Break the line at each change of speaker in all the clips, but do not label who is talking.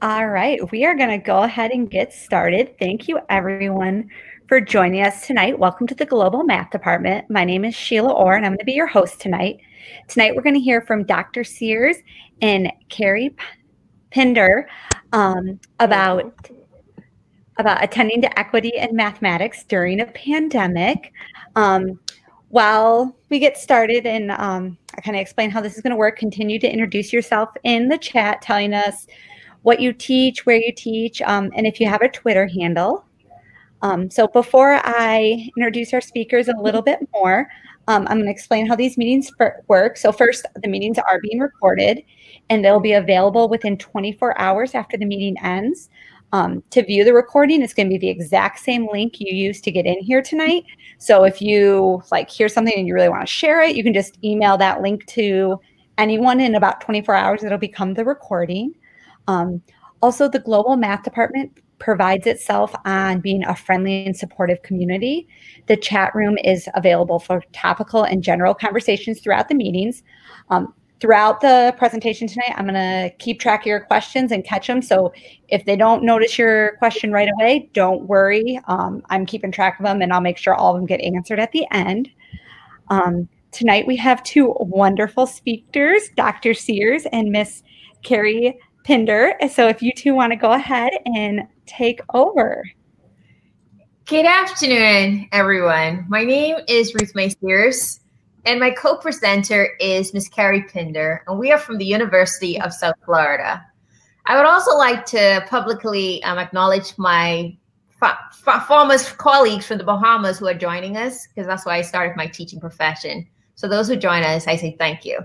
All right, we are going to go ahead and get started. Thank you, everyone, for joining us tonight. Welcome to the Global Math Department. My name is Sheila Orr, and I'm going to be your host tonight. Tonight, we're going to hear from Dr. Sears and Caree Pinder um, about about attending to equity and mathematics during a pandemic. Um, while we get started and um, I kind of explain how this is going to work, continue to introduce yourself in the chat, telling us what you teach, where you teach, um, and if you have a Twitter handle. Um, so before I introduce our speakers a little bit more, um, I'm going to explain how these meetings work. So first, the meetings are being recorded, and they'll be available within 24 hours after the meeting ends. Um, to view the recording, it's going to be the exact same link you used to get in here tonight. So if you like hear something and you really want to share it, you can just email that link to anyone in about 24 hours. It'll become the recording. Um, also, the Global Math Department provides itself on being a friendly and supportive community. The chat room is available for topical and general conversations throughout the meetings. Um, throughout the presentation tonight, I'm going to keep track of your questions and catch them. So if they don't notice your question right away, don't worry. Um, I'm keeping track of them and I'll make sure all of them get answered at the end. Um, tonight we have two wonderful speakers, Dr. Sears and Miss Caree Pinder. So if you two want to go ahead and take over.
Good afternoon, everyone. My name is Ruthmae Sears, and my co-presenter is Miss Caree Pinder, and we are from the University of South Florida. I would also like to publicly um, acknowledge my fa- fa- former colleagues from the Bahamas who are joining us, because that's why I started my teaching profession. So those who join us, I say thank you.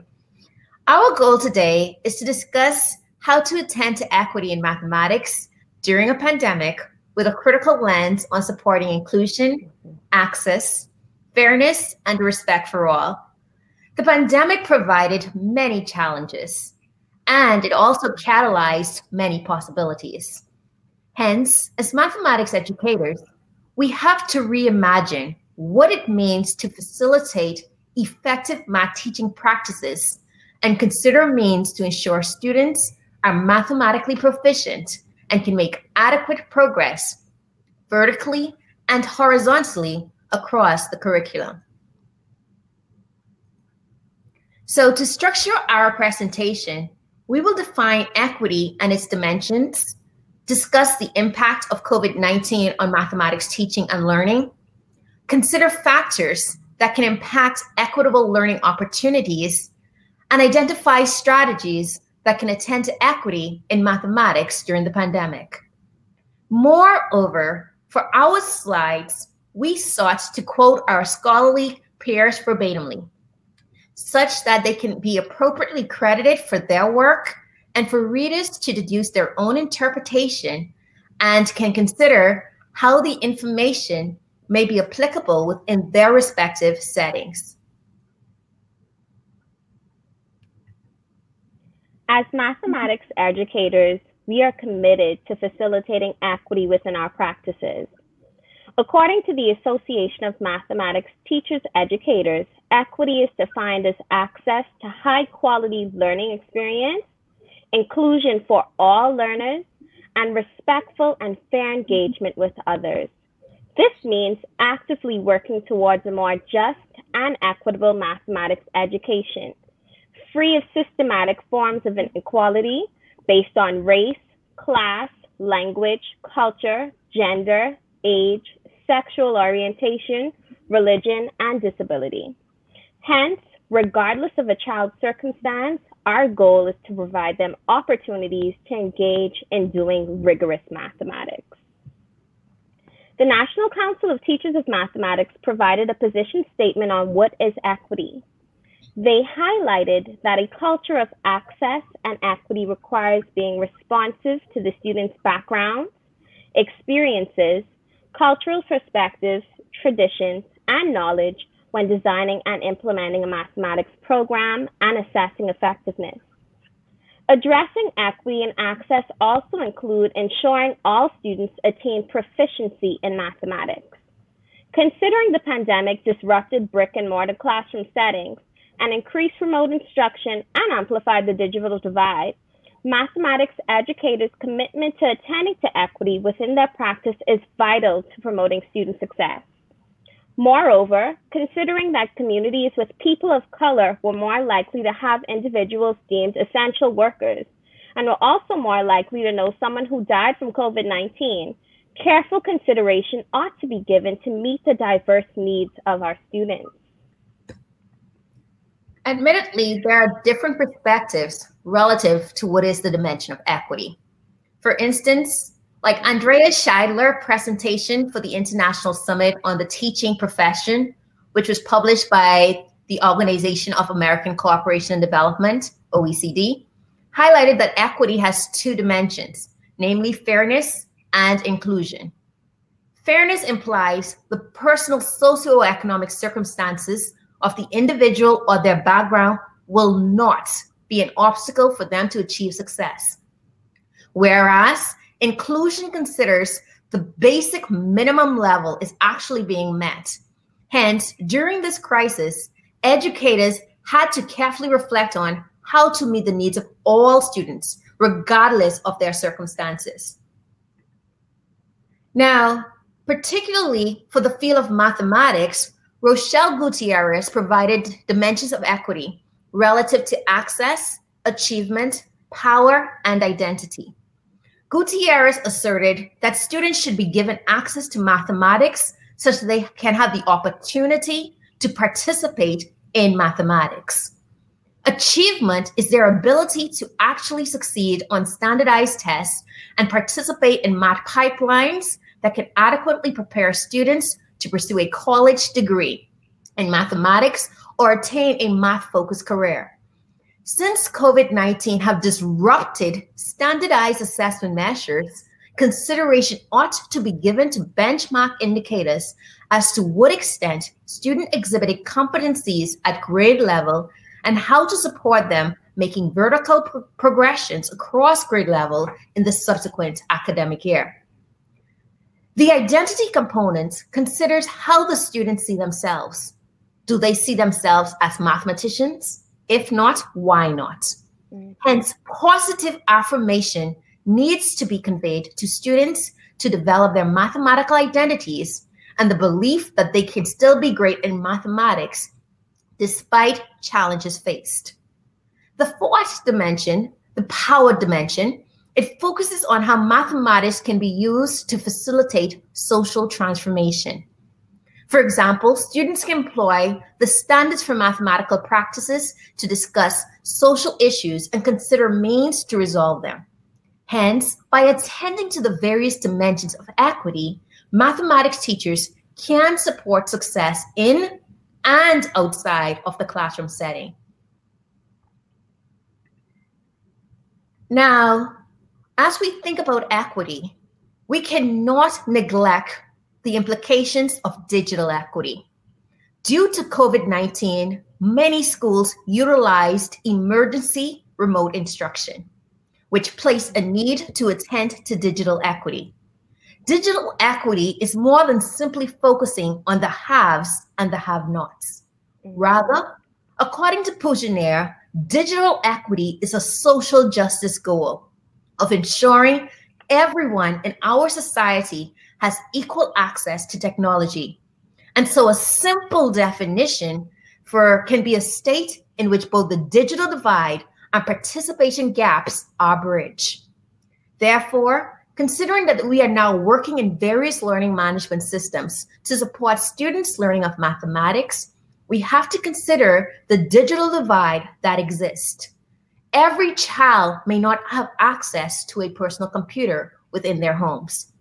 Our goal today is to discuss how to attend to equity in mathematics during a pandemic with a critical lens on supporting inclusion, access, fairness, and respect for all. The pandemic provided many challenges, and it also catalyzed many possibilities. Hence, as mathematics educators, we have to reimagine what it means to facilitate effective math teaching practices and consider means to ensure students are mathematically proficient and can make adequate progress vertically and horizontally across the curriculum. So to structure our presentation, we will define equity and its dimensions, discuss the impact of COVID-19 on mathematics teaching and learning, consider factors that can impact equitable learning opportunities, and identify strategies that can attend to equity in mathematics during the pandemic. Moreover, for our slides, we sought to quote our scholarly peers verbatimly, such that they can be appropriately credited for their work and for readers to deduce their own interpretation and can consider how the information may be applicable within their respective settings.
As mathematics educators, we are committed to facilitating equity within our practices. According to the Association of Mathematics Teachers Educators, equity is defined as access to high quality learning experience, inclusion for all learners, and respectful and fair engagement with others. This means actively working towards a more just and equitable mathematics education free of systematic forms of inequality based on race, class, language, culture, gender, age, sexual orientation, religion, and disability. Hence, regardless of a child's circumstance, our goal is to provide them opportunities to engage in doing rigorous mathematics. The National Council of Teachers of Mathematics provided a position statement on what is equity. They highlighted that a culture of access and equity requires being responsive to the student's backgrounds, experiences, cultural perspectives, traditions, and knowledge when designing and implementing a mathematics program and assessing effectiveness. Addressing equity and access also include ensuring all students attain proficiency in mathematics. Considering the pandemic disrupted brick and mortar classroom settings, and increase remote instruction and amplify the digital divide, mathematics educators' commitment to attending to equity within their practice is vital to promoting student success. Moreover, considering that communities with people of color were more likely to have individuals deemed essential workers and were also more likely to know someone who died from COVID 19, careful consideration ought to be given to meet the diverse needs of our students.
Admittedly, there are different perspectives relative to what is the dimension of equity. For instance, like Andreas Schleicher presentation for the International Summit on the Teaching Profession, which was published by the Organization of American Cooperation and Development, OECD, highlighted that equity has two dimensions, namely fairness and inclusion. Fairness implies the personal socioeconomic circumstances of the individual or their background will not be an obstacle for them to achieve success. Whereas inclusion considers the basic minimum level is actually being met. Hence, during this crisis, educators had to carefully reflect on how to meet the needs of all students, regardless of their circumstances. Now, particularly for the field of mathematics, Rochelle Gutierrez provided dimensions of equity relative to access, achievement, power, and identity. Gutierrez asserted that students should be given access to mathematics such that they can have the opportunity to participate in mathematics. Achievement is their ability to actually succeed on standardized tests and participate in math pipelines that can adequately prepare students to pursue a college degree in mathematics or attain a math focused career. Since COVID 19 have disrupted standardized assessment measures, consideration ought to be given to benchmark indicators as to what extent student exhibited competencies at grade level and how to support them making vertical pro- progressions across grade level in the subsequent academic year. The identity component considers how the students see themselves. Do they see themselves as mathematicians? If not, why not? Mm-hmm. Hence, positive affirmation needs to be conveyed to students to develop their mathematical identities and the belief that they can still be great in mathematics despite challenges faced. The fourth dimension, the power dimension, it focuses on how mathematics can be used to facilitate social transformation. For example, students can employ the standards for mathematical practices to discuss social issues and consider means to resolve them. Hence, by attending to the various dimensions of equity, mathematics teachers can support success in and outside of the classroom setting. Now, as we think about equity, we cannot neglect the implications of digital equity. Due to COVID 19, many schools utilized emergency remote instruction, which placed a need to attend to digital equity. Digital equity is more than simply focusing on the haves and the have nots. Rather, according to Poujanier, digital equity is a social justice goal of ensuring everyone in our society has equal access to technology. And so a simple definition for can be a state in which both the digital divide and participation gaps are bridged. Therefore, considering that we are now working in various learning management systems to support students' learning of mathematics, we have to consider the digital divide that exists every child may not have access to a personal computer within their homes.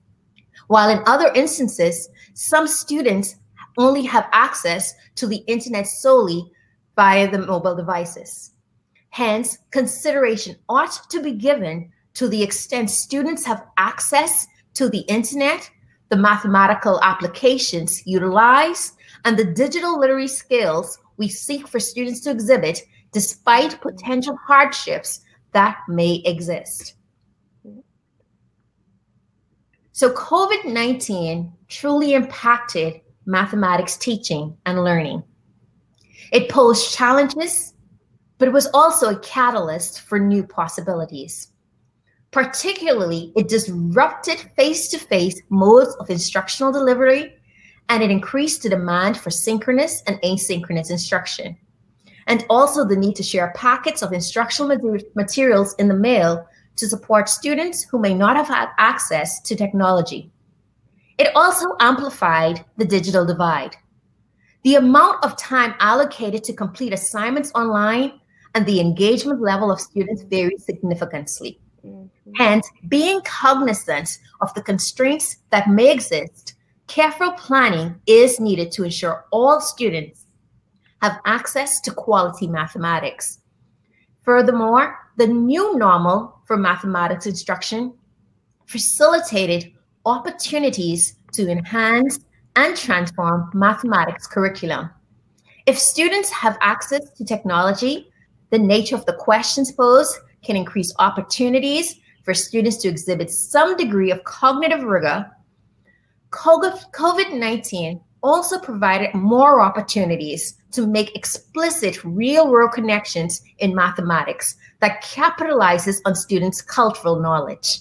While in other instances, some students only have access to the internet solely via the mobile devices. Hence, consideration ought to be given to the extent students have access to the internet, the mathematical applications utilized, and the digital literary skills we seek for students to exhibit despite potential hardships that may exist. So, COVID 19 truly impacted mathematics teaching and learning. It posed challenges, but it was also a catalyst for new possibilities. Particularly, it disrupted face to face modes of instructional delivery and it increased the demand for synchronous and asynchronous instruction. And also the need to share packets of instructional materials in the mail to support students who may not have had access to technology. It also amplified the digital divide. The amount of time allocated to complete assignments online and the engagement level of students varies significantly. Mm-hmm. And being cognizant of the constraints that may exist, careful planning is needed to ensure all students have access to quality mathematics. Furthermore, the new normal for mathematics instruction facilitated opportunities to enhance and transform mathematics curriculum. If students have access to technology, the nature of the questions posed can increase opportunities for students to exhibit some degree of cognitive rigor. COVID 19 also provided more opportunities to make explicit real world connections in mathematics that capitalizes on students' cultural knowledge.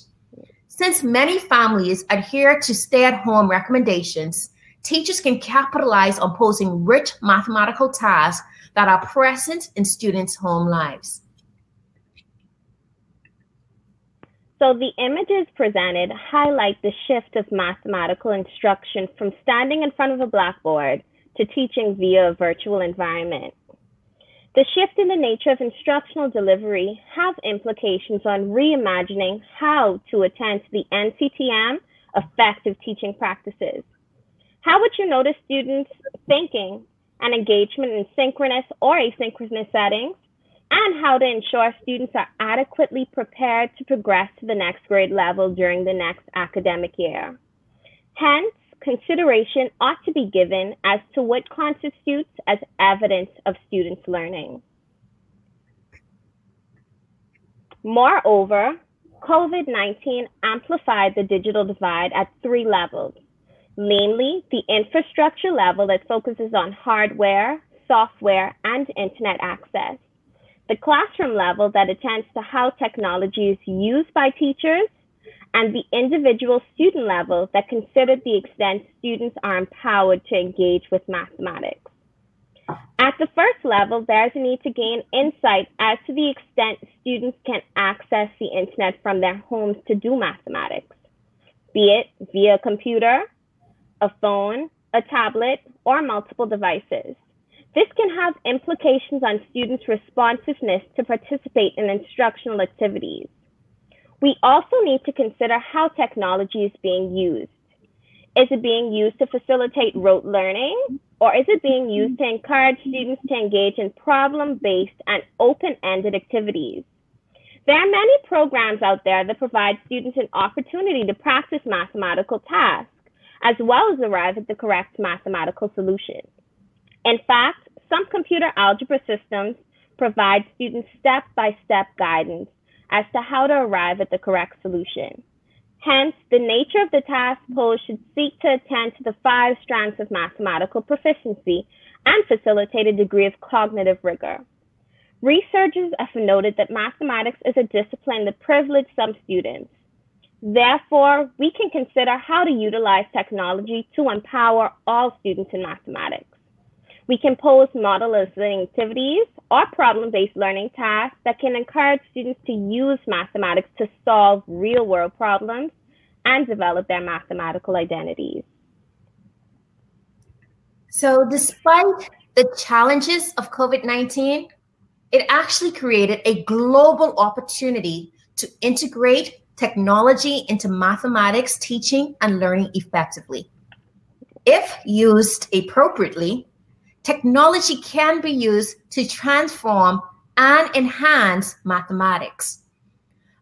Since many families adhere to stay at home recommendations, teachers can capitalize on posing rich mathematical tasks that are present in students' home lives.
So the images presented highlight the shift of mathematical instruction from standing in front of a blackboard to teaching via a virtual environment. The shift in the nature of instructional delivery have implications on reimagining how to attend to the NCTM effective teaching practices. How would you notice students thinking and engagement in synchronous or asynchronous settings and how to ensure students are adequately prepared to progress to the next grade level during the next academic year. Hence, consideration ought to be given as to what constitutes as evidence of students' learning. Moreover, COVID 19 amplified the digital divide at three levels, namely the infrastructure level that focuses on hardware, software, and internet access the classroom level that attends to how technology is used by teachers, and the individual student level that considers the extent students are empowered to engage with mathematics. At the first level, there's a need to gain insight as to the extent students can access the internet from their homes to do mathematics, be it via computer, a phone, a tablet, or multiple devices. This can have implications on students' responsiveness to participate in instructional activities. We also need to consider how technology is being used. Is it being used to facilitate rote learning, or is it being used to encourage students to engage in problem based and open ended activities? There are many programs out there that provide students an opportunity to practice mathematical tasks, as well as arrive at the correct mathematical solution. In fact, some computer algebra systems provide students step-by-step guidance as to how to arrive at the correct solution. Hence, the nature of the task posed should seek to attend to the five strands of mathematical proficiency and facilitate a degree of cognitive rigor. Researchers have noted that mathematics is a discipline that privileges some students. Therefore, we can consider how to utilize technology to empower all students in mathematics. We can pose model listening activities or problem-based learning tasks that can encourage students to use mathematics to solve real-world problems and develop their mathematical identities.
So despite the challenges of COVID-19, it actually created a global opportunity to integrate technology into mathematics teaching and learning effectively. If used appropriately, technology can be used to transform and enhance mathematics.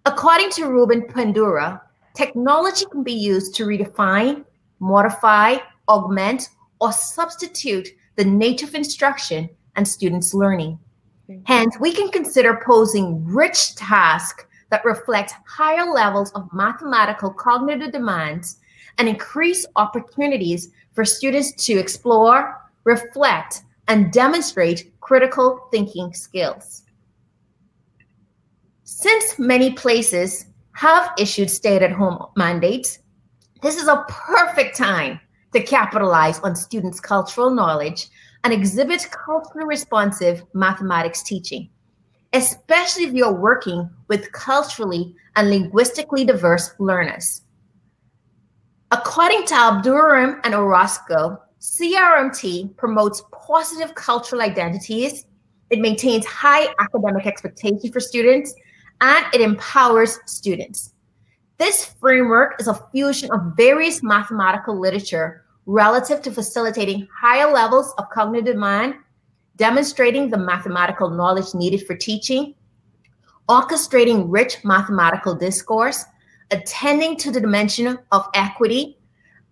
According to Ruben Puentedura, technology can be used to redefine, modify, augment, or substitute the nature of instruction and students' learning. Hence, we can consider posing rich tasks that reflect higher levels of mathematical cognitive demands and increase opportunities for students to explore, reflect, and demonstrate critical thinking skills. Since many places have issued stay at home mandates, this is a perfect time to capitalize on students' cultural knowledge and exhibit culturally responsive mathematics teaching, especially if you're working with culturally and linguistically diverse learners. According to Abdurrahim and Orozco, CRMT promotes positive cultural identities, it maintains high academic expectations for students, and it empowers students. This framework is a fusion of various mathematical literature relative to facilitating higher levels of cognitive demand, demonstrating the mathematical knowledge needed for teaching, orchestrating rich mathematical discourse, attending to the dimension of equity,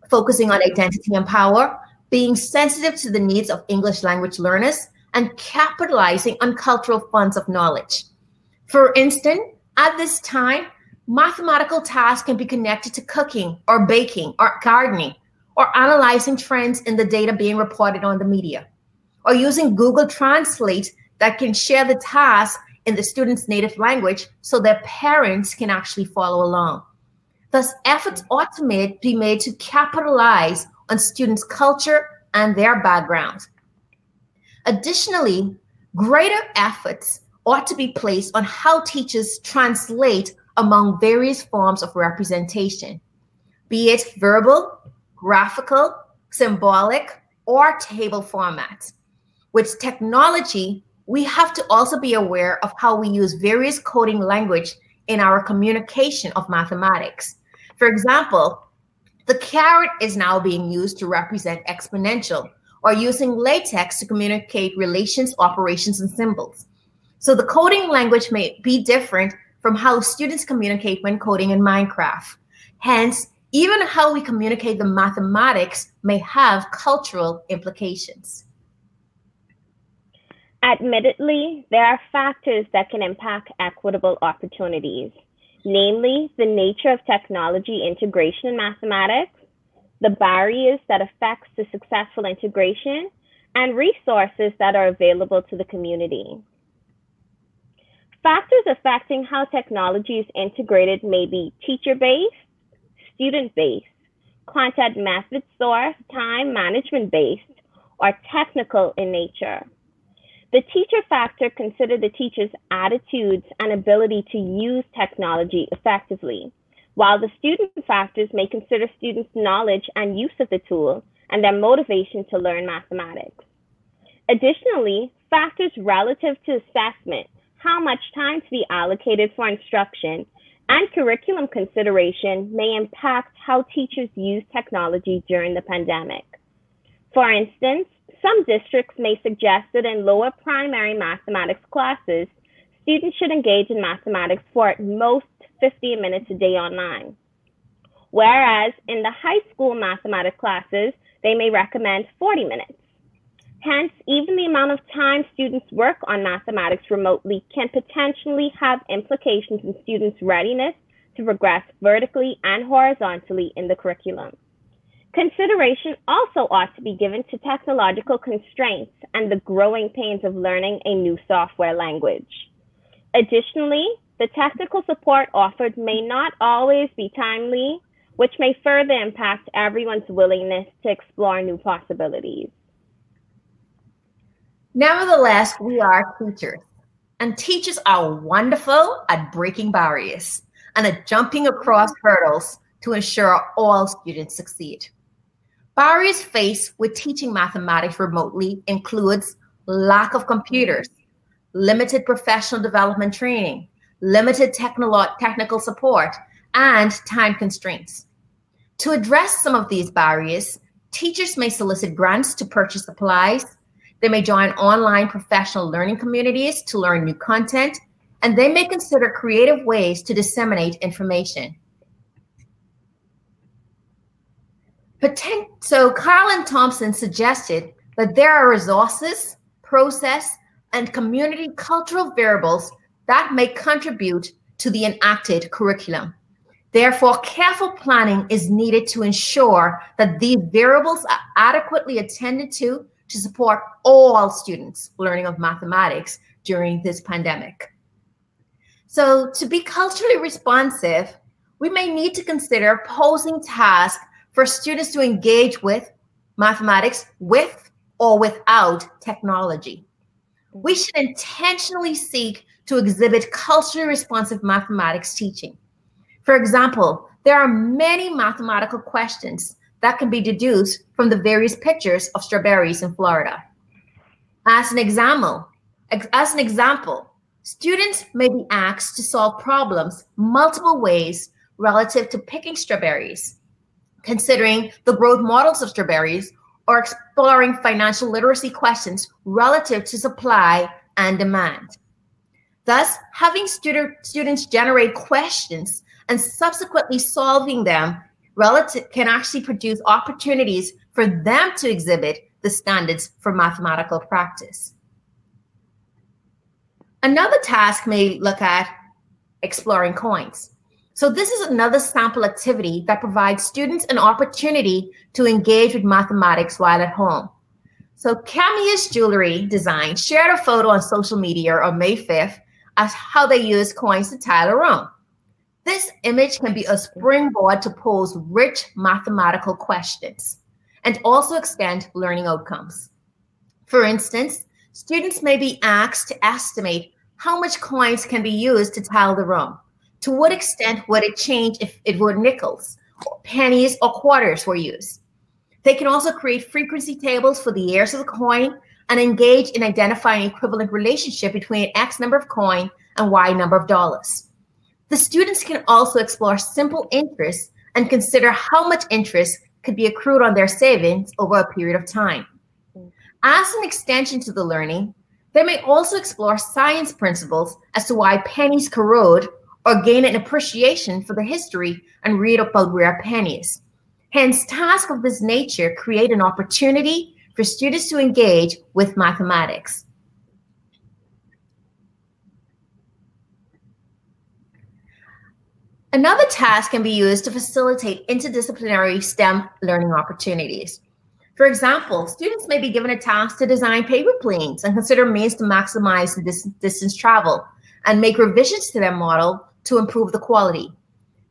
focusing on identity and power, being sensitive to the needs of English language learners, and capitalizing on cultural funds of knowledge. For instance, at this time, mathematical tasks can be connected to cooking or baking or gardening or analyzing trends in the data being reported on the media or using Google Translate that can share the task in the student's native language so their parents can actually follow along. Thus, efforts ought to be made to capitalize on students' culture and their backgrounds. Additionally, greater efforts ought to be placed on how teachers translate among various forms of representation, be it verbal, graphical, symbolic, or table formats. With technology, we have to also be aware of how we use various coding language in our communication of mathematics. For example, the caret is now being used to represent exponential or using LaTeX to communicate relations, operations, and symbols. So the coding language may be different from how students communicate when coding in Minecraft. Hence, even how we communicate the mathematics may have cultural implications.
Admittedly, there are factors that can impact equitable opportunities, namely the nature of technology integration in mathematics, the barriers that affects the successful integration, and resources that are available to the community. Factors affecting how technology is integrated may be teacher-based, student-based, content method source, time management-based, or technical in nature. The teacher factor consider the teacher's attitudes and ability to use technology effectively, while the student factors may consider students' knowledge and use of the tool and their motivation to learn mathematics. Additionally, factors relative to assessment how much time to be allocated for instruction, and curriculum consideration may impact how teachers use technology during the pandemic. For instance, some districts may suggest that in lower primary mathematics classes, students should engage in mathematics for at most 15 minutes a day online. Whereas in the high school mathematics classes, they may recommend 40 minutes. Hence, even the amount of time students work on mathematics remotely can potentially have implications in students' readiness to progress vertically and horizontally in the curriculum. Consideration also ought to be given to technological constraints and the growing pains of learning a new software language. Additionally, the technical support offered may not always be timely, which may further impact everyone's willingness to explore new possibilities.
Nevertheless, we are teachers, and teachers are wonderful at breaking barriers and at jumping across hurdles to ensure all students succeed. Barriers faced with teaching mathematics remotely includes lack of computers, limited professional development training, limited technolo- technical support, and time constraints. To address some of these barriers, teachers may solicit grants to purchase supplies, they may join online professional learning communities to learn new content, and they may consider creative ways to disseminate information. So, Carlin Thompson suggested that there are resources, process, and community cultural variables that may contribute to the enacted curriculum. Therefore, careful planning is needed to ensure that these variables are adequately attended to to support all students learning of mathematics during this pandemic. So, to be culturally responsive, we may need to consider posing tasks for students to engage with mathematics with or without technology. We should intentionally seek to exhibit culturally responsive mathematics teaching. For example, there are many mathematical questions that can be deduced from the various pictures of strawberries in Florida. As an example, as an example, students may be asked to solve problems multiple ways relative to picking strawberries, considering the growth models of strawberries, or exploring financial literacy questions relative to supply and demand. Thus, having student, students generate questions and subsequently solving them relative can actually produce opportunities for them to exhibit the standards for mathematical practice. Another task may look at exploring coins. So this is another sample activity that provides students an opportunity to engage with mathematics while at home. So Camius Jewelry Design shared a photo on social media on May 5th as how they use coins to tile a room. This image can be a springboard to pose rich mathematical questions and also extend learning outcomes. For instance, students may be asked to estimate how much coins can be used to tile the room. To what extent would it change if it were nickels, or pennies, or quarters were used? They can also create frequency tables for the years of the coin and engage in identifying equivalent relationship between X number of coin and Y number of dollars. The students can also explore simple interest and consider how much interest could be accrued on their savings over a period of time. As an extension to the learning, they may also explore science principles as to why pennies corrode or gain an appreciation for the history and read about rare pennies. Hence, tasks of this nature create an opportunity for students to engage with mathematics. Another task can be used to facilitate interdisciplinary STEM learning opportunities. For example, students may be given a task to design paper planes and consider means to maximize distance travel and make revisions to their model to improve the quality.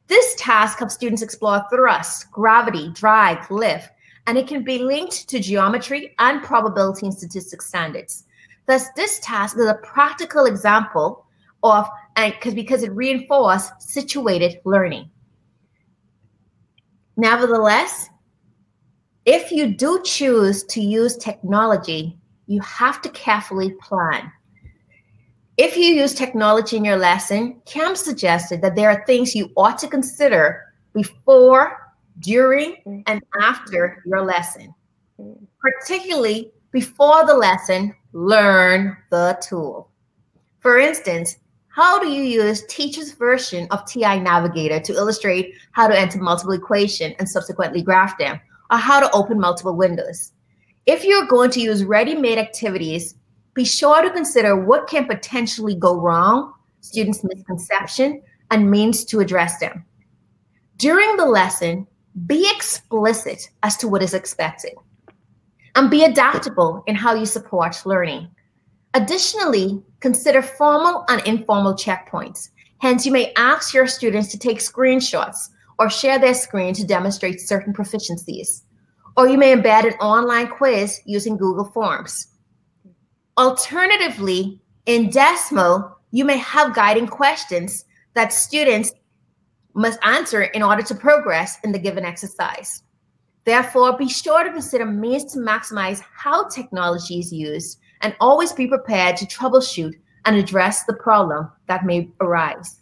This task helps students explore thrust, gravity, drag, lift, and it can be linked to geometry and probability and statistics standards. Thus, this task is a practical example of and because because it reinforced situated learning. Nevertheless, if you do choose to use technology, you have to carefully plan. If you use technology in your lesson, Cam suggested that there are things you ought to consider before, during, mm-hmm. and after your lesson. Mm-hmm. Particularly before the lesson, learn the tool. For instance, how do you use teacher's version of TI Navigator to illustrate how to enter multiple equation and subsequently graph them, or how to open multiple windows? If you're going to use ready-made activities, be sure to consider what can potentially go wrong, students' misconception, and means to address them. During the lesson, be explicit as to what is expected and be adaptable in how you support learning. Additionally, consider formal and informal checkpoints. Hence, you may ask your students to take screenshots or share their screen to demonstrate certain proficiencies. Or you may embed an online quiz using Google Forms. Alternatively, in Desmos, you may have guiding questions that students must answer in order to progress in the given exercise. Therefore, be sure to consider means to maximize how technology is used and always be prepared to troubleshoot and address the problem that may arise.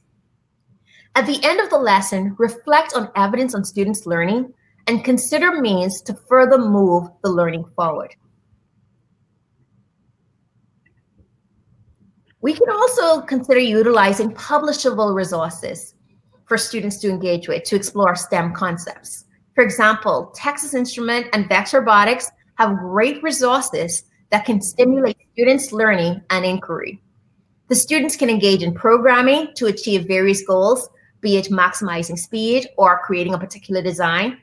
At the end of the lesson, reflect on evidence on students' learning and consider means to further move the learning forward. We can also consider utilizing publishable resources for students to engage with to explore STEM concepts. For example, Texas Instrument and Vex Robotics have great resources that can stimulate students' learning and inquiry. The students can engage in programming to achieve various goals, be it maximizing speed or creating a particular design.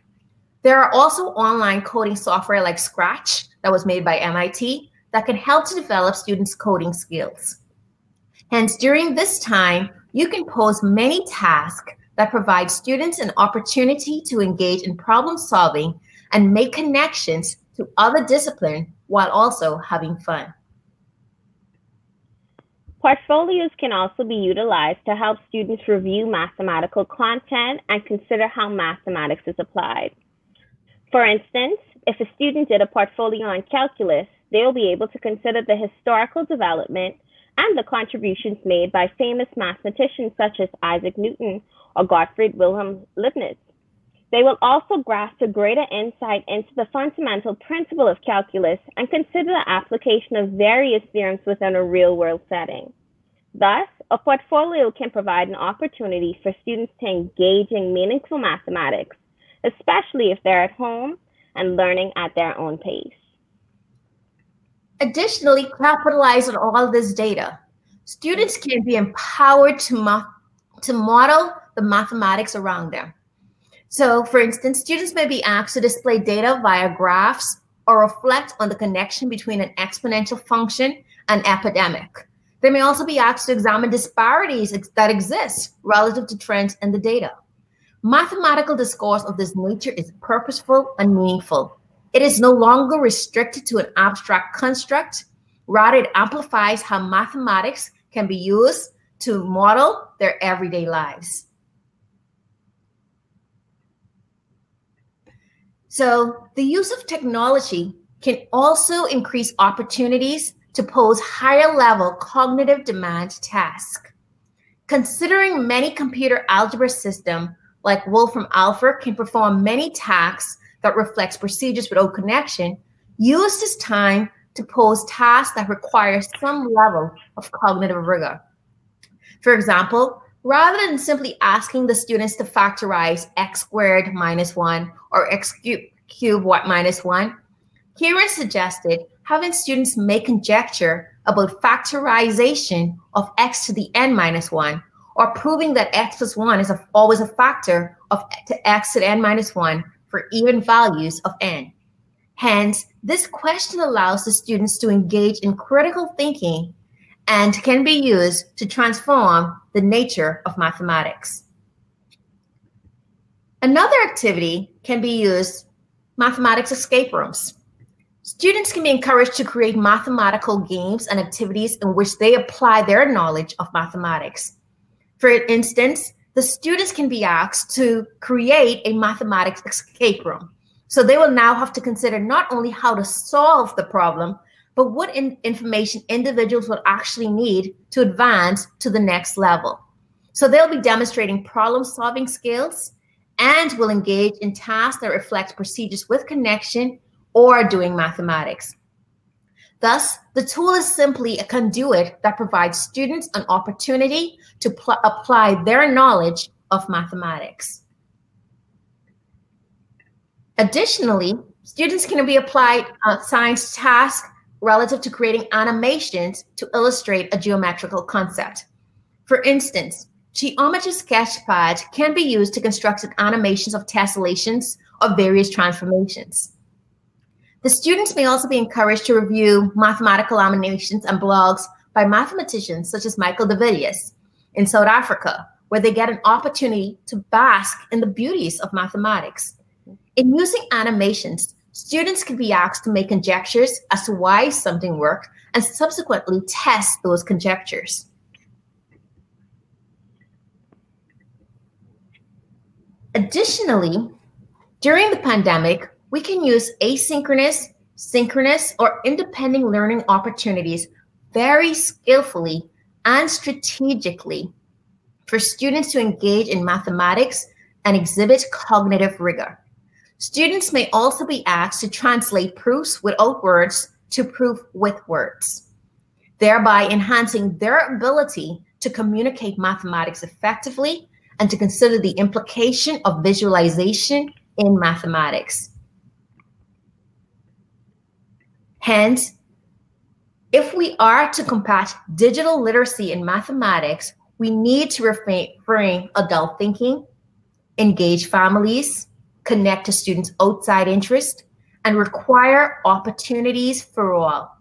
There are also online coding software like Scratch that was made by MIT that can help to develop students' coding skills. Hence, during this time, you can pose many tasks that provide students an opportunity to engage in problem solving and make connections to other disciplines while also having fun.
Portfolios can also be utilized to help students review mathematical content and consider how mathematics is applied. For instance, if a student did a portfolio on calculus, they will be able to consider the historical development and the contributions made by famous mathematicians such as Isaac Newton or Gottfried Wilhelm Leibniz. They will also grasp a greater insight into the fundamental principle of calculus and consider the application of various theorems within a real world setting. Thus, a portfolio can provide an opportunity for students to engage in meaningful mathematics, especially if they're at home and learning at their own pace.
Additionally, capitalize on all this data. Students can be empowered to, mo- to model the mathematics around them. So, for instance, students may be asked to display data via graphs or reflect on the connection between an exponential function and epidemic. They may also be asked to examine disparities that exist relative to trends in the data. Mathematical discourse of this nature is purposeful and meaningful. It is no longer restricted to an abstract construct. Rather, it amplifies how mathematics can be used to model their everyday lives. So, the use of technology can also increase opportunities to pose higher level cognitive demand tasks. Considering many computer algebra systems like Wolfram Alpha can perform many tasks that reflects procedures without connection, use this time to pose tasks that require some level of cognitive rigor. For example, rather than simply asking the students to factorize x squared minus 1 or x cubed cube minus 1, Kieran suggested having students make conjecture about factorization of x to the n minus 1 or proving that x plus 1 is a, always a factor of to x to the n minus 1 for even values of n. Hence, this question allows the students to engage in critical thinking and can be used to transform the nature of mathematics. Another activity can be used mathematics escape rooms. Students can be encouraged to create mathematical games and activities in which they apply their knowledge of mathematics. For instance, the students can be asked to create a mathematics escape room. So they will now have to consider not only how to solve the problem, but what in information individuals will actually need to advance to the next level. So they'll be demonstrating problem solving skills and will engage in tasks that reflect procedures with connection or doing mathematics. Thus, the tool is simply a conduit that provides students an opportunity to pl- apply their knowledge of mathematics. Additionally, students can be applied a science task relative to creating animations to illustrate a geometrical concept. For instance, Geometer's Sketchpad can be used to construct animations of tessellations of various transformations. The students may also be encouraged to review mathematical animations and blogs by mathematicians such as Michael de Villiers in South Africa, where they get an opportunity to bask in the beauties of mathematics. In using animations, students can be asked to make conjectures as to why something worked and subsequently test those conjectures. Additionally, during the pandemic, we can use asynchronous, synchronous, or independent learning opportunities very skillfully and strategically for students to engage in mathematics and exhibit cognitive rigor. Students may also be asked to translate proofs without words to proof with words, thereby enhancing their ability to communicate mathematics effectively and to consider the implication of visualization in mathematics. Hence, if we are to combat digital literacy in mathematics, we need to refrain adult thinking, engage families, connect to students' outside interest, and require opportunities for all.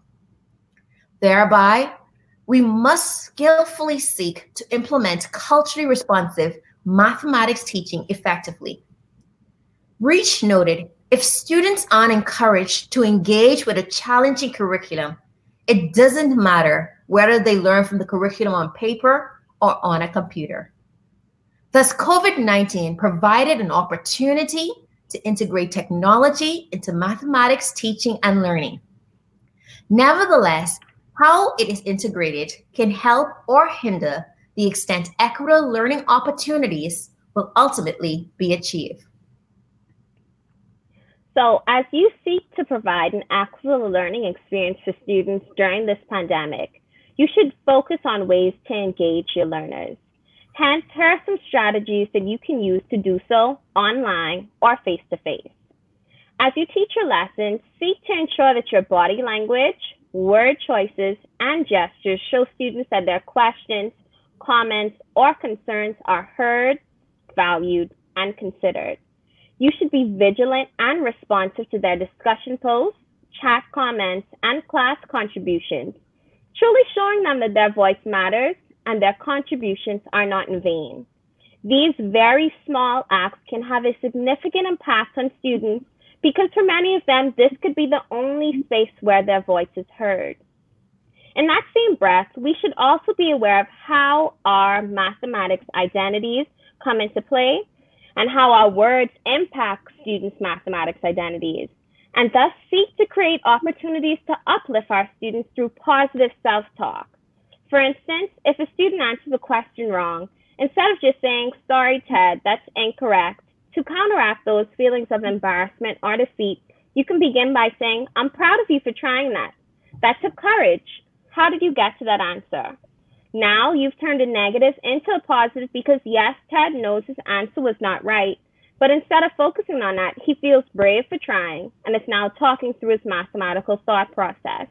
Thereby, we must skillfully seek to implement culturally responsive mathematics teaching effectively. Reach noted if students aren't encouraged to engage with a challenging curriculum, it doesn't matter whether they learn from the curriculum on paper or on a computer. Thus, COVID 19 provided an opportunity to integrate technology into mathematics teaching and learning. Nevertheless, how it is integrated can help or hinder the extent equitable learning opportunities will ultimately be achieved.
So, as you seek to provide an equitable learning experience for students during this pandemic, you should focus on ways to engage your learners. Hence, here are some strategies that you can use to do so online or face to face. As you teach your lessons, seek to ensure that your body language, word choices, and gestures show students that their questions, comments, or concerns are heard, valued, and considered. You should be vigilant and responsive to their discussion posts, chat comments, and class contributions, truly showing them that their voice matters and their contributions are not in vain. These very small acts can have a significant impact on students because for many of them, this could be the only space where their voice is heard. In that same breath, we should also be aware of how our mathematics identities come into play and how our words impact students' mathematics identities, and thus seek to create opportunities to uplift our students through positive self talk. For instance, if a student answers a question wrong, instead of just saying, Sorry, Ted, that's incorrect, to counteract those feelings of embarrassment or defeat, you can begin by saying, I'm proud of you for trying that. That took courage. How did you get to that answer? Now you've turned a negative into a positive because yes, Ted knows his answer was not right. But instead of focusing on that, he feels brave for trying and is now talking through his mathematical thought process.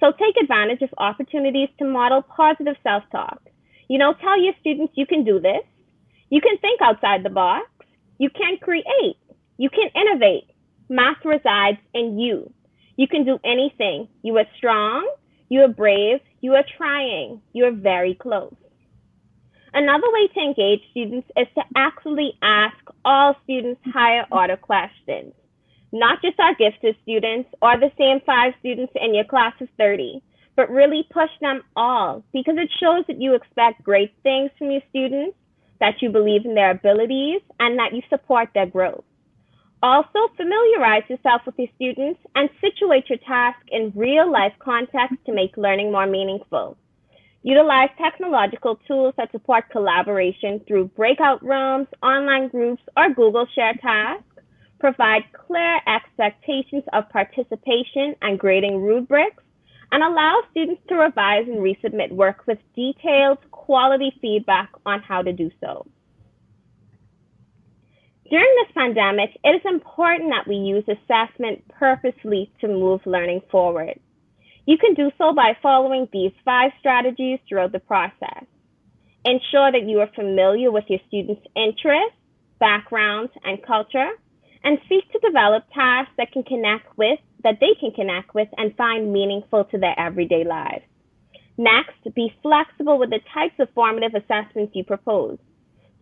So take advantage of opportunities to model positive self talk. You know, tell your students you can do this. You can think outside the box. You can create. You can innovate. Math resides in you. You can do anything. You are strong. You are brave. You are trying. You are very close. Another way to engage students is to actually ask all students higher order questions, not just our gifted students or the same five students in your class of 30, but really push them all because it shows that you expect great things from your students, that you believe in their abilities, and that you support their growth. Also, familiarize yourself with your students and situate your task in real life context to make learning more meaningful. Utilize technological tools that support collaboration through breakout rooms, online groups, or Google Share tasks. Provide clear expectations of participation and grading rubrics, and allow students to revise and resubmit work with detailed, quality feedback on how to do so. During this pandemic, it is important that we use assessment purposely to move learning forward. You can do so by following these five strategies throughout the process. Ensure that you are familiar with your students' interests, backgrounds, and culture, and seek to develop tasks that can connect with, that they can connect with and find meaningful to their everyday lives. Next, be flexible with the types of formative assessments you propose.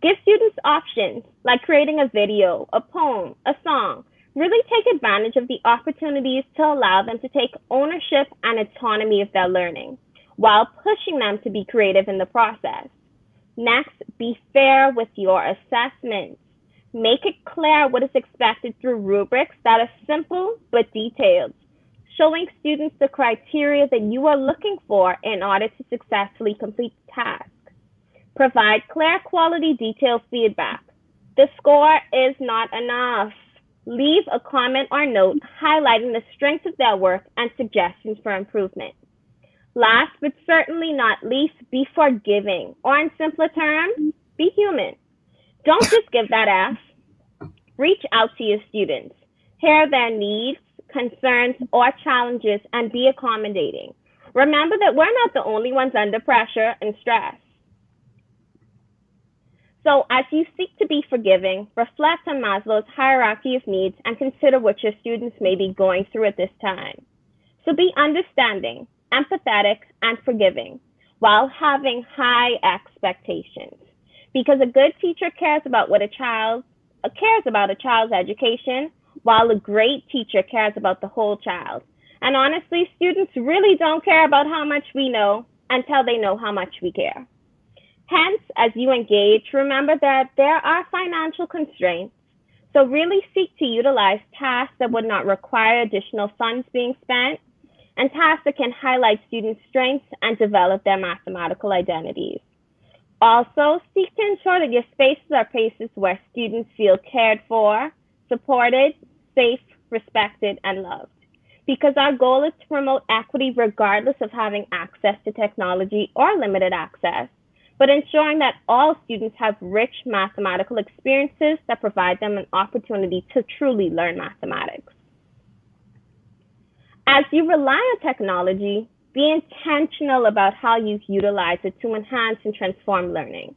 Give students options like creating a video, a poem, a song. Really take advantage of the opportunities to allow them to take ownership and autonomy of their learning while pushing them to be creative in the process. Next, be fair with your assessments. Make it clear what is expected through rubrics that are simple but detailed, showing students the criteria that you are looking for in order to successfully complete the task. Provide clear quality detailed feedback. The score is not enough. Leave a comment or note highlighting the strengths of their work and suggestions for improvement. Last but certainly not least, be forgiving, or in simpler terms, be human. Don't just give that F. Reach out to your students, hear their needs, concerns, or challenges, and be accommodating. Remember that we're not the only ones under pressure and stress. So, as you seek to be forgiving, reflect on Maslow's hierarchy of needs and consider what your students may be going through at this time. So, be understanding, empathetic, and forgiving. while having high expectations. Because a good teacher cares about what a child uh, cares about a child's education, while a great teacher cares about the whole child. And honestly, students really don't care about how much we know until they know how much we care. Hence, as you engage, remember that there are financial constraints. So really seek to utilize tasks that would not require additional funds being spent and tasks that can highlight students' strengths and develop their mathematical identities. Also, seek to ensure that your spaces are places where students feel cared for, supported, safe, respected, and loved. Because our goal is to promote equity regardless of having access to technology or limited access, but ensuring that all students have rich mathematical experiences that provide them an opportunity to truly learn mathematics. As you rely on technology, be intentional about how you utilize it to enhance and transform learning.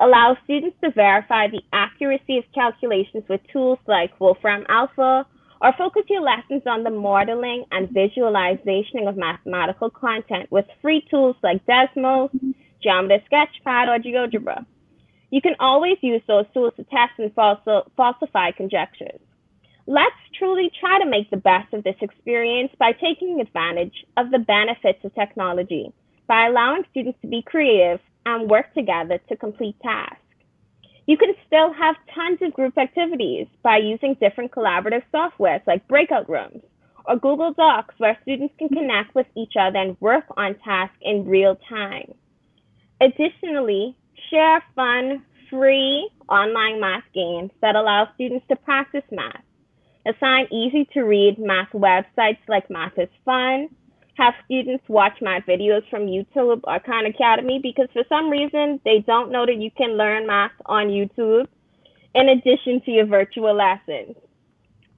Allow students to verify the accuracy of calculations with tools like Wolfram Alpha, or focus your lessons on the modeling and visualization of mathematical content with free tools like Desmos, Geometry Sketchpad, or GeoGebra. You can always use those tools to test and falsify conjectures. Let's truly try to make the best of this experience by taking advantage of the benefits of technology, by allowing students to be creative and work together to complete tasks. You can still have tons of group activities by using different collaborative softwares like breakout rooms or Google Docs where students can connect with each other and work on tasks in real time. Additionally, share fun, free online math games that allow students to practice math Assign easy to read math websites like Math is Fun. Have students watch math videos from YouTube or Khan Academy because for some reason they don't know that you can learn math on YouTube in addition to your virtual lessons.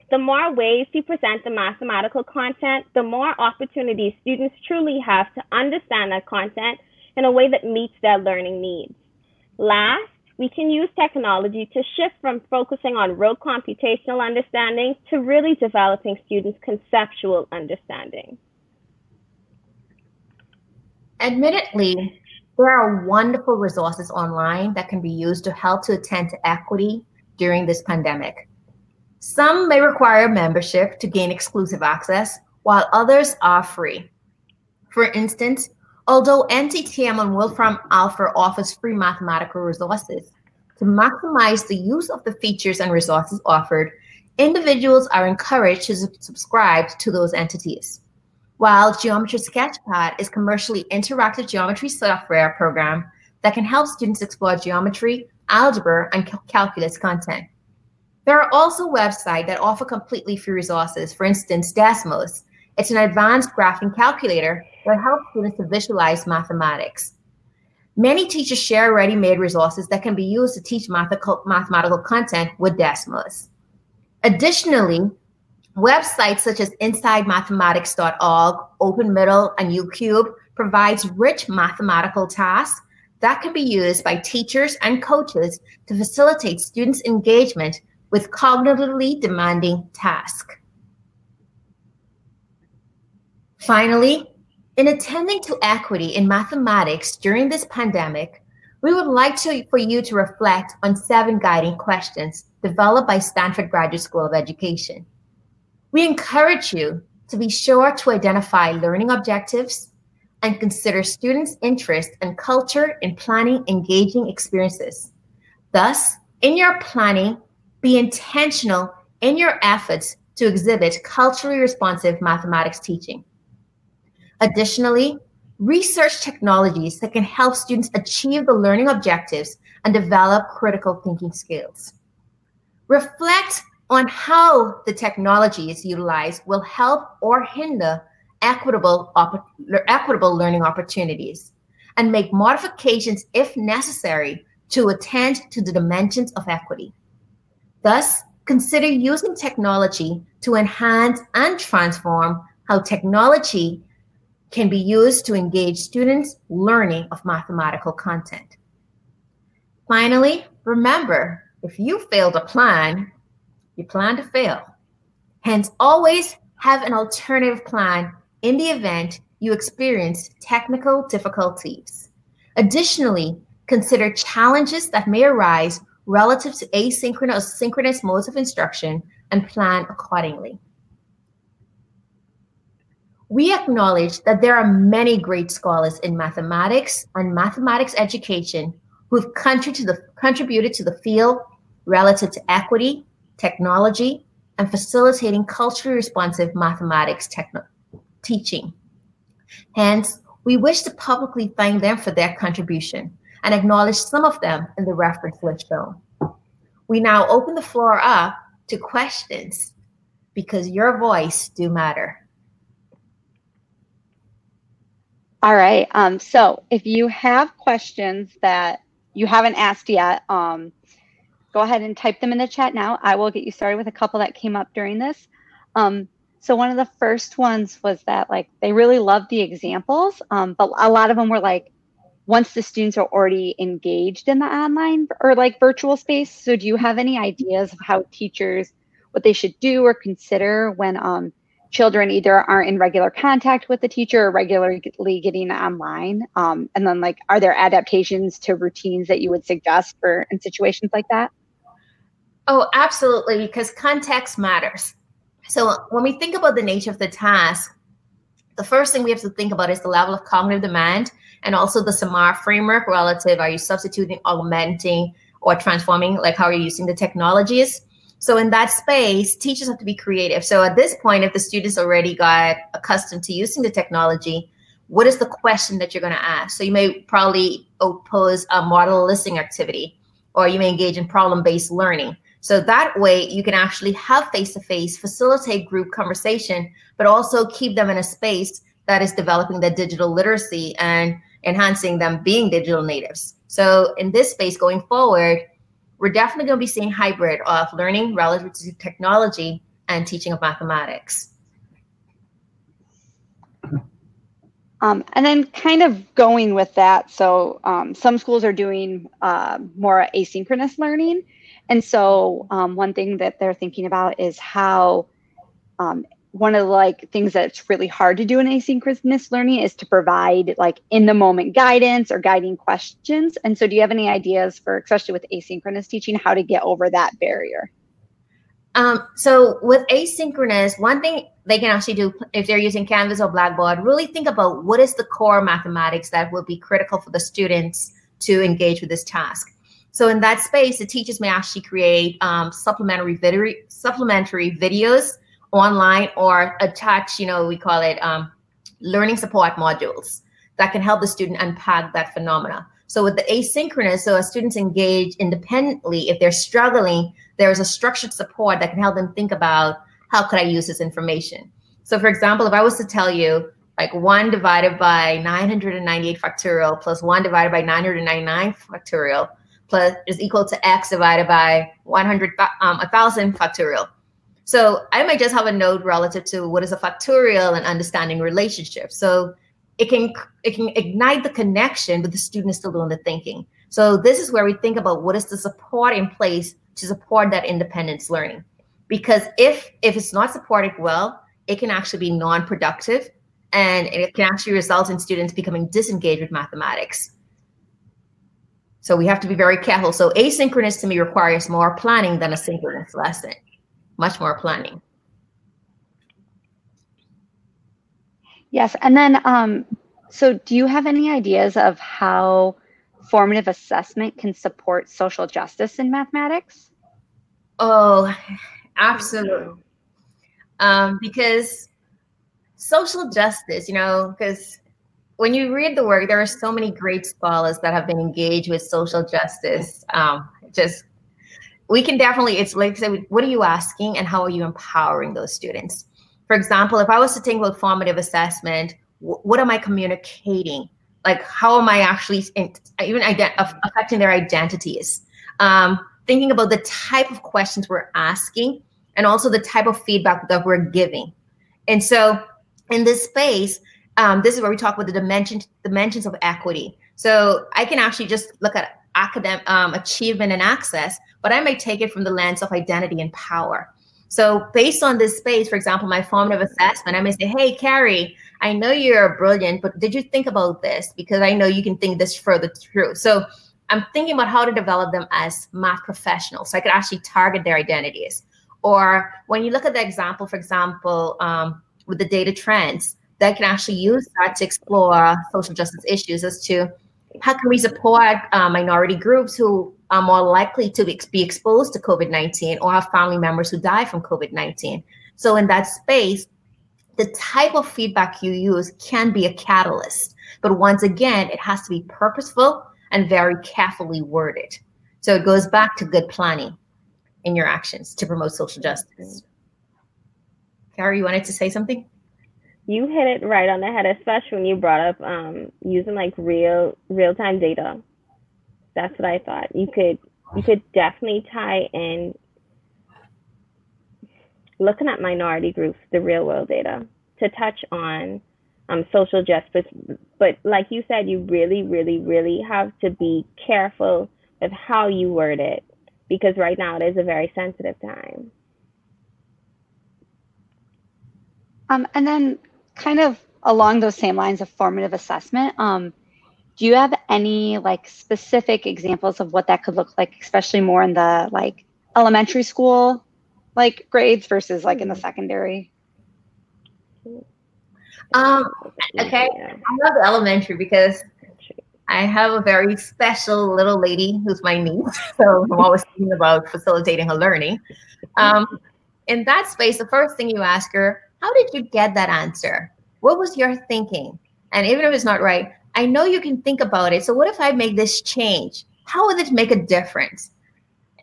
The more ways you present the mathematical content, the more opportunities students truly have to understand that content in a way that meets their learning needs. Last, we can use technology to shift from focusing on rote computational understanding to really developing students' conceptual understanding.
Admittedly, there are wonderful resources online that can be used to help to attend to equity during this pandemic. Some may require membership to gain exclusive access, while others are free. For instance, Although NCTM and Wolfram Alpha offers free mathematical resources, to maximize the use of the features and resources offered, individuals are encouraged to subscribe to those entities. While Geometry Sketchpad is commercially interactive geometry software program that can help students explore geometry, algebra, and calculus content. There are also websites that offer completely free resources. For instance, Desmos. It's an advanced graphing calculator that helps students to visualize mathematics. Many teachers share ready-made resources that can be used to teach mathematical, content with Desmos. Additionally, websites such as InsideMathematics.org, OpenMiddle, and YouCubed provides rich mathematical tasks that can be used by teachers and coaches to facilitate students' engagement with cognitively demanding tasks. Finally, in attending to equity in mathematics during this pandemic, we would like to, for you to reflect on seven guiding questions developed by Stanford Graduate School of Education. We encourage you to be sure to identify learning objectives and consider students' interest and culture in planning engaging experiences. Thus, in your planning, be intentional in your efforts to exhibit culturally responsive mathematics teaching. Additionally, research technologies that can help students achieve the learning objectives and develop critical thinking skills. Reflect on how the technologies utilized will help or hinder equitable, equitable learning opportunities and make modifications if necessary to attend to the dimensions of equity. Thus, consider using technology to enhance and transform how technology can be used to engage students' learning of mathematical content. Finally, remember, if you fail to plan, you plan to fail. Hence, always have an alternative plan in the event you experience technical difficulties. Additionally, consider challenges that may arise relative to asynchronous synchronous modes of instruction and plan accordingly. We acknowledge that there are many great scholars in mathematics and mathematics education who've contributed to the, field relative to equity, technology, and facilitating culturally responsive mathematics techno- teaching. Hence, we wish to publicly thank them for their contribution and acknowledge some of them in the reference list shown. We now open the floor up to questions because your voice do matter.
All right. Um, so if you have questions that you haven't asked yet, um, go ahead and type them in the chat now. I will get you started with a couple that came up during this. Um, so one of the first ones was that like they really loved the examples, um, but a lot of them were like, once the students are already engaged in the online or like virtual space. So do you have any ideas of how teachers, what they should do or consider when um, children either aren't in regular contact with the teacher or regularly getting online? Um, and then like, are there adaptations to routines that you would suggest for in situations like that?
Oh, absolutely, because context matters. So when we think about the nature of the task, the first thing we have to think about is the level of cognitive demand and also the SAMR framework relative. Are you substituting, augmenting, or transforming? Like how are you using the technologies? So in that space, teachers have to be creative. So at this point, if the students already got accustomed to using the technology, what is the question that you're going to ask? So you may probably pose a model listening activity, or you may engage in problem-based learning. So that way you can actually have face-to-face, facilitate group conversation, but also keep them in a space that is developing their digital literacy and enhancing them being digital natives. So in this space going forward, we're definitely going to be seeing hybrid of learning relative to technology and teaching of mathematics.
Um, and then kind of going with that, so um, some schools are doing uh, more asynchronous learning. And so um, one thing that they're thinking about is how um, one of the like things that's really hard to do in asynchronous learning is to provide like in the moment guidance or guiding questions. And so do you have any ideas for, especially with asynchronous teaching, how to get over that barrier?
Um, so with asynchronous, one thing they can actually do if they're using Canvas or Blackboard, really think about what is the core mathematics that will be critical for the students to engage with this task. So in that space, the teachers may actually create um, supplementary video, supplementary videos online or attach, you know, we call it um, learning support modules that can help the student unpack that phenomena. So with the asynchronous, so as students engage independently, if they're struggling, there's a structured support that can help them think about how could I use this information. So for example, if I was to tell you like one divided by 998 factorial plus one divided by 999 factorial, plus is equal to x divided by 100 um, 1000 factorial so i might just have a node relative to what is a factorial and understanding relationships so it can it can ignite the connection but the student is still doing the thinking. So this is where we think about what is the support in place to support that independence learning. Because if if it's not supported well it can actually be non-productive and it can actually result in students becoming disengaged with mathematics. So we have to be very careful. So asynchronous to me requires more planning than a synchronous lesson, much more planning.
Yes, and then um, so do you have any ideas of how formative assessment can support social justice in mathematics?
Oh, absolutely. Um, because social justice, you know, because when you read the work, there are so many great scholars that have been engaged with social justice. Um, just we can definitely, it's like say, what are you asking and how are you empowering those students? For example, if I was to think about formative assessment, what am I communicating? Like, how am I actually in, even ident- affecting their identities? Um, thinking about the type of questions we're asking and also the type of feedback that we're giving. And so, in this space, um, this is where we talk about the dimensions dimensions of equity. So I can actually just look at academic um, achievement and access, but I may take it from the lens of identity and power. So based on this space, for example, my formative assessment, I may say, hey, Caree, I know you're brilliant, but did you think about this? Because I know you can think this further through. So I'm thinking about how to develop them as math professionals. So I could actually target their identities. Or when you look at the example, for example, um, with the data trends, that can actually use that to explore social justice issues as to how can we support uh, minority groups who are more likely to be exposed to COVID 19 or have family members who die from COVID 19. So, in that space, the type of feedback you use can be a catalyst. But once again, it has to be purposeful and very carefully worded. So, it goes back to good planning in your actions to promote social justice. Caree, you wanted to say something?
You hit it right on the head, especially when you brought up um, using like real real time data. That's what I thought. You could you could definitely tie in looking at minority groups, the real world data, to touch on um, social justice. But like you said, you really, really, really have to be careful of how you word it because right now it is a very sensitive time.
Um, and then kind of along those same lines of formative assessment, um, do you have any like specific examples of what that could look like, especially more in the like elementary school like grades versus like in the secondary?
Um, okay, I love elementary because I have a very special little lady who's my niece. So I'm always thinking about facilitating her learning. Um, in that space, the first thing you ask her, how did you get that answer? What was your thinking? And even if it's not right, I know you can think about it. So what if I make this change? How would it make a difference?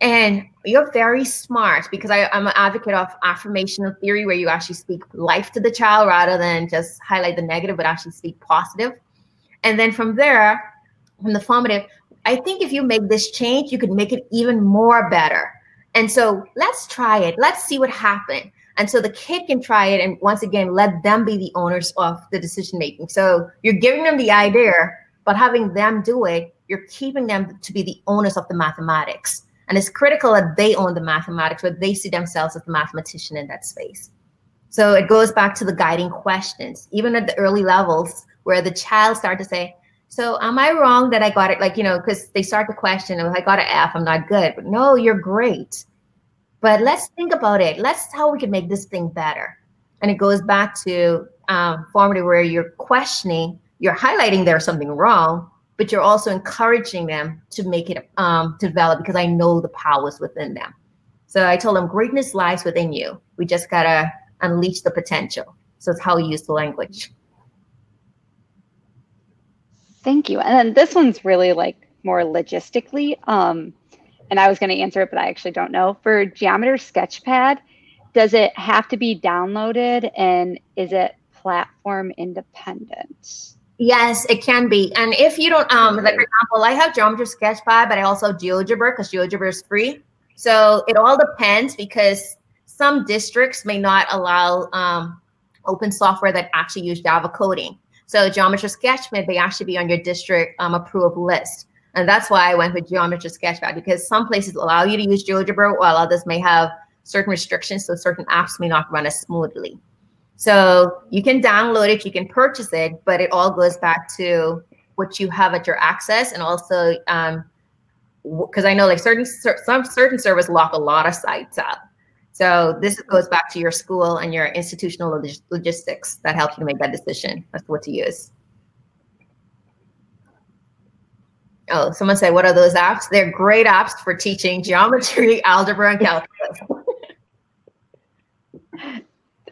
And you're very smart because I, am an advocate of affirmational theory where you actually speak life to the child rather than just highlight the negative, but actually speak positive. And then from there, from the formative, I think if you make this change, you could make it even more better. And so let's try it. Let's see what happened. And so the kid can try it and once again let them be the owners of the decision making. So you're giving them the idea, but having them do it, you're keeping them to be the owners of the mathematics. And it's critical that they own the mathematics, where they see themselves as the mathematician in that space. So it goes back to the guiding questions, even at the early levels where the child start to say, so am I wrong that I got it? Like, you know, because they start the question, if I got an F, I'm not good. But no, you're great. But let's think about it. Let's how we can make this thing better. And it goes back to um, formative where you're questioning, you're highlighting there's something wrong, but you're also encouraging them to make it um, to develop because I know the powers within them. So I told them greatness lies within you. We just gotta unleash the potential. So it's how we use the language.
Thank you. And then this one's really like more logistically. Um, and I was going to answer it, but I actually don't know. For Geometer Sketchpad, does it have to be downloaded and is it platform independent?
Yes, it can be. And if you don't, um, like for example, I have Geometer's Sketchpad, but I also GeoGebra because GeoGebra is free. So it all depends because some districts may not allow um, open software that actually use Java coding. So Geometer's Sketchpad may actually be on your district um, approved list. And that's why I went with Geometry Sketchpad because some places allow you to use GeoGebra while others may have certain restrictions. So certain apps may not run as smoothly. So you can download it, you can purchase it, but it all goes back to what you have at your access and also um, because I know like certain some certain service lock a lot of sites up. So this goes back to your school and your institutional log- logistics that help you make that decision as to what to use. Oh, someone said, what are those apps? They're great apps for teaching geometry, algebra, and calculus.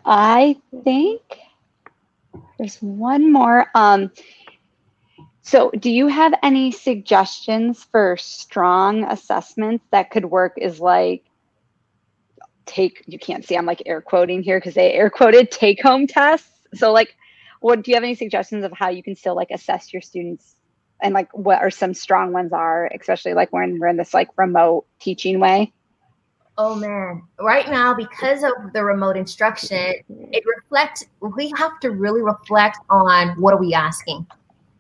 I think there's one more. Um, so, do you have any suggestions for strong assessments that could work Is like take, you can't see, I'm like air quoting here because they air quoted take home tests. So, like, what do you have any suggestions of how you can still like assess your students and like what are some strong ones are, especially like when we're in this like remote teaching way?
Oh man, right now because of the remote instruction, it reflects. We have to really reflect on what are we asking,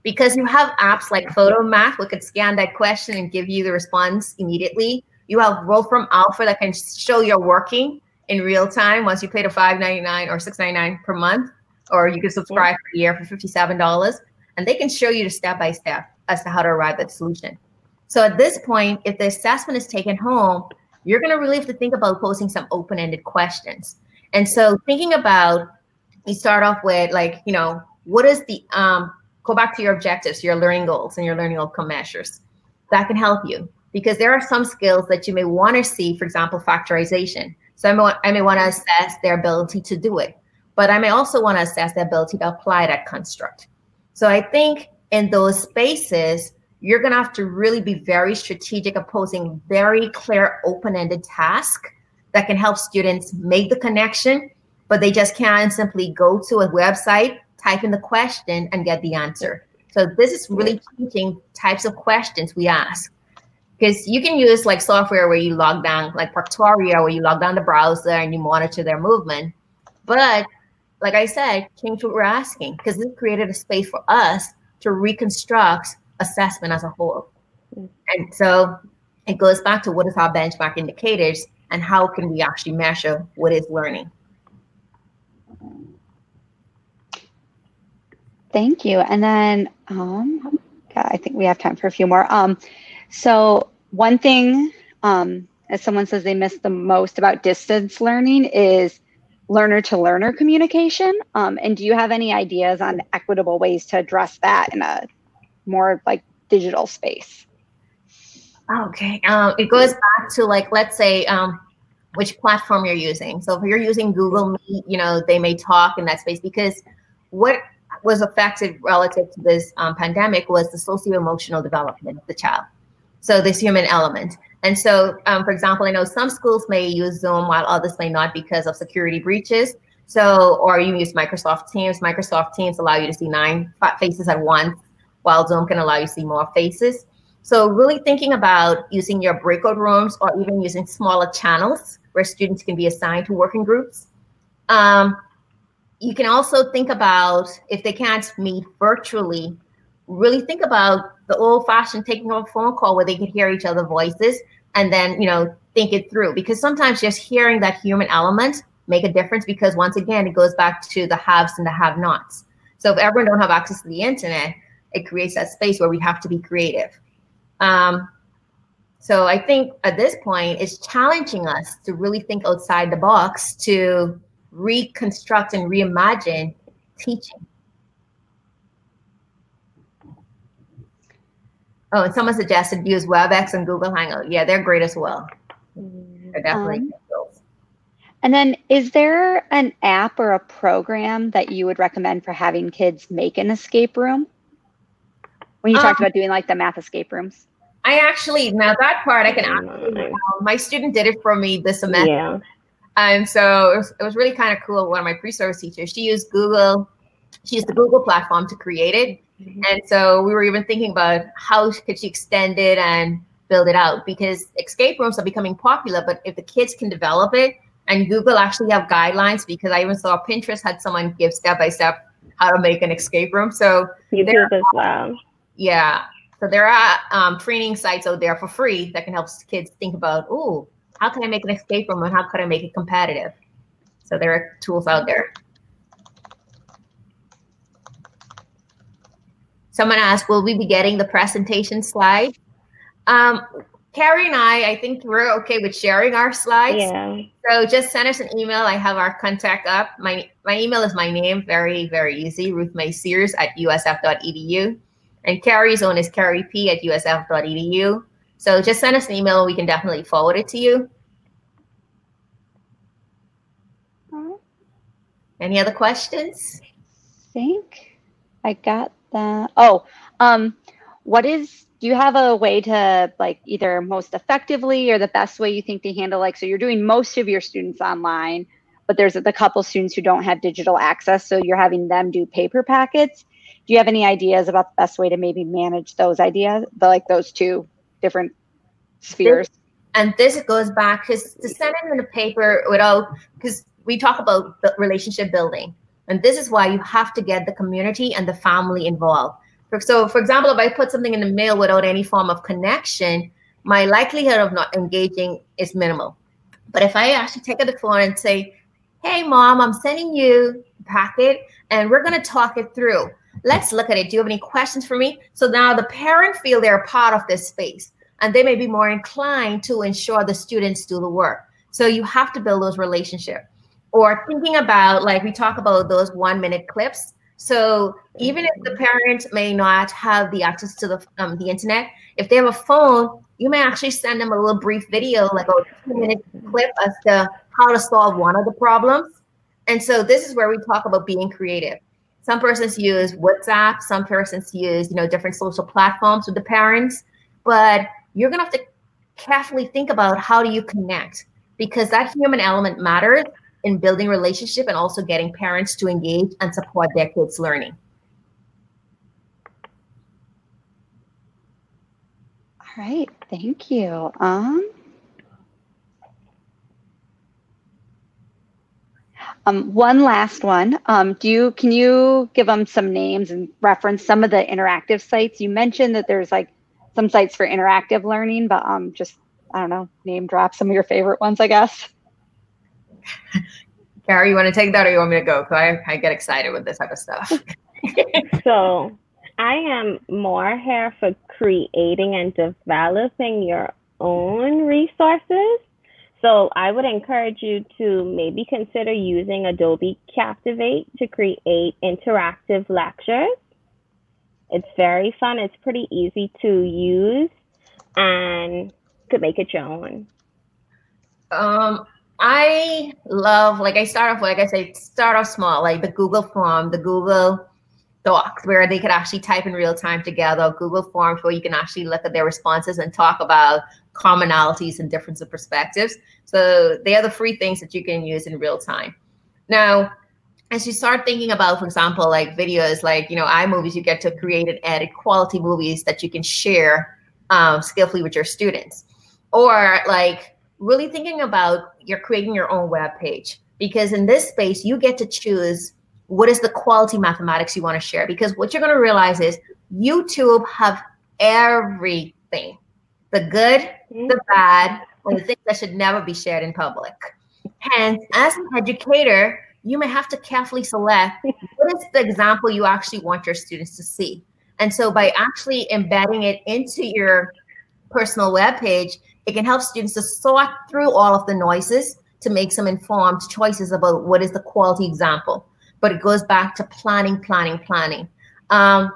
because you have apps like Photomath, which could scan that question and give you the response immediately. You have Wolfram Alpha that can show you're working in real time once you pay the $5.99 or $6.99 per month, or you can subscribe for a year for $57, and they can show you step by step as to how to arrive at the solution. So at this point, if the assessment is taken home, you're going to really have to think about posing some open ended questions. And so thinking about, you start off with like, you know, what is the, um, go back to your objectives, your learning goals, and your learning outcome measures. That can help you because there are some skills that you may want to see, for example, factorization. So I may, I may want to assess their ability to do it, but I may also want to assess their ability to apply that construct. So I think in those spaces, you're going to have to really be very strategic of posing very clear open-ended task that can help students make the connection but they just can't simply go to a website type in the question and get the answer. So this is really teaching types of questions we ask. Because you can use like software where you log down like proctorio where you log down the browser and you monitor their movement but like i said change what we're asking because this created a space for us to reconstruct assessment as a whole. And so it goes back to what is our benchmark indicators and how can we actually measure what is learning.
Thank you. And then um, I think we have time for a few more. Um, so one thing, um, as someone says they miss the most about distance learning is learner to learner communication. Um, and do you have any ideas on equitable ways to address that in a more like digital space?
Okay. Um, it goes back to like, let's say, um, which platform you're using. So if you're using Google Meet, you know, they may talk in that space because what was affected relative to this um, pandemic was the socio-emotional development of the child. So this human element. And so, um, for example, I know some schools may use Zoom while others may not because of security breaches. So, or you use Microsoft Teams. Microsoft Teams allow you to see nine faces at once while Zoom can allow you to see more faces. So really thinking about using your breakout rooms or even using smaller channels where students can be assigned to working groups. Um, you can also think about if they can't meet virtually, really think about the old fashioned taking a phone call where they could hear each other's voices and then, you know, think it through because sometimes just hearing that human element make a difference because once again, it goes back to the haves and the have nots. So if everyone don't have access to the internet, it creates that space where we have to be creative. Um, so I think at this point, it's challenging us to really think outside the box to reconstruct and reimagine teaching. Oh, and someone suggested use WebEx and Google Hangout. Yeah, they're great as well. They're definitely um,
and then, is there an app or a program that you would recommend for having kids make an escape room? when you um, talked about doing like the math escape rooms?
I actually now that part I can actually um, my student did it for me this semester. Yeah. And so it was, it was really kind of cool. One of my pre-service teachers, she used Google, she used the Google platform to create it. Mm-hmm. And so we were even thinking about how could she extend it and build it out because escape rooms are becoming popular. But if the kids can develop it and Google actually have guidelines, because I even saw Pinterest had someone give step by step how to make an escape room. So
YouTube as well
yeah. So there are um, training sites out there for free that can help kids think about, oh, how can I make an escape room and how could I make it competitive? So there are tools out there. Someone asked, will we be getting the presentation slide? Um, Caree and I, I think we're okay with sharing our slides.
Yeah.
So just send us an email. I have our contact up. My my email is my name, very, very easy, Ruthmae Sears at usf.edu. And Caree's own is Caree P at usf.edu. So just send us an email. We can definitely forward it to you. Any other questions?
I think I got that. Oh, um, what is, do you have a way to like either most effectively or the best way you think to handle like, so you're doing most of your students online, but there's the couple students who don't have digital access. So you're having them do paper packets do you have any ideas about the best way to maybe manage those ideas, the, like those two different spheres?
And this goes back because to send in a paper without, because we talk about relationship building. And this is why you have to get the community and the family involved. So, for example, if I put something in the mail without any form of connection, my likelihood of not engaging is minimal. But if I actually take the phone and say, hey, mom, I'm sending you a packet and we're going to talk it through. Let's look at it. Do you have any questions for me? So now the parent feel they're part of this space and they may be more inclined to ensure the students do the work. So you have to build those relationships. Or thinking about, like we talk about those one minute clips. So even if the parent may not have the access to the um, the internet, if they have a phone, you may actually send them a little brief video, like a two minute clip as to how to solve one of the problems. And so this is where we talk about being creative. Some persons use WhatsApp, some persons use, you know, different social platforms with the parents, but you're gonna have to carefully think about how do you connect because that human element matters in building relationship and also getting parents to engage and support their kids learning.
All right, thank you. Um, um, one last one. Um, do you can you give them some names and reference some of the interactive sites? You mentioned that there's like some sites for interactive learning, but um, just I don't know, name drop some of your favorite ones, I guess.
Caree, you want to take that, or you want me to go? Because I, I get excited with this type of stuff.
so, I am more here for creating and developing your own resources. So I would encourage you to maybe consider using Adobe Captivate to create interactive lectures. It's very fun. It's pretty easy to use and could make it your own.
Um, I love like I start off like I say start off small like the Google form, the Google Docs where they could actually type in real time together, Google Forms where you can actually look at their responses and talk about commonalities and difference of perspectives. So they are the free things that you can use in real time. Now, as you start thinking about, for example, like videos, like you know, iMovies, you get to create and edit quality movies that you can share um, skillfully with your students, or like really thinking about you're creating your own web page because in this space you get to choose what is the quality mathematics you want to share because what you're going to realize is youtube have everything the good the mm-hmm. bad and the things that should never be shared in public hence as an educator you may have to carefully select what is the example you actually want your students to see and so by actually embedding it into your personal web page it can help students to sort through all of the noises to make some informed choices about what is the quality example but it goes back to planning, planning, planning. Um,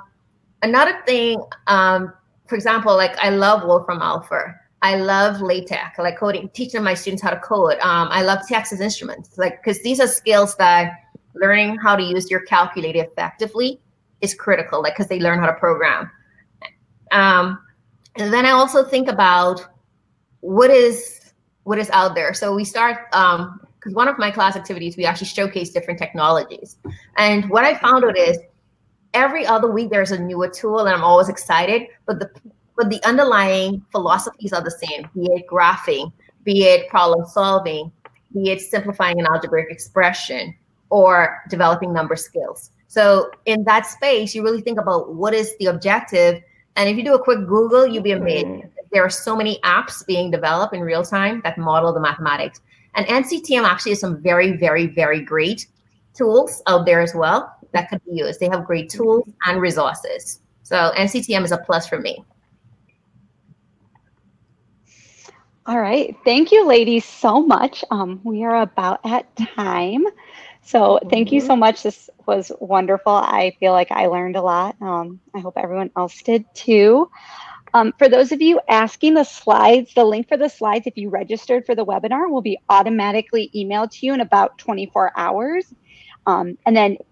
another thing, um, for example, like I love Wolfram Alpha. I love LaTeX, like coding, teaching my students how to code. Um, I love Texas Instruments, like because these are skills that learning how to use your calculator effectively is critical, like because they learn how to program. Um, and then I also think about what is what is out there. So we start um, because one of my class activities, we actually showcase different technologies. And what I found out is every other week there's a newer tool, and I'm always excited. But the but the underlying philosophies are the same, be it graphing, be it problem solving, be it simplifying an algebraic expression, or developing number skills. So in that space, you really think about what is the objective. And if you do a quick Google, you'll be amazed. Mm-hmm. There are so many apps being developed in real time that model the mathematics. And NCTM actually has some very, very, very great tools out there as well that could be used. They have great tools and resources. So NCTM is a plus for me.
All right. Thank you, ladies, so much. Um, we are about at time. So thank you so much. This was wonderful. I feel like I learned a lot. Um, I hope everyone else did too. Um, for those of you asking the slides, the link for the slides, if you registered for the webinar, will be automatically emailed to you in about 24 hours. Um, and then in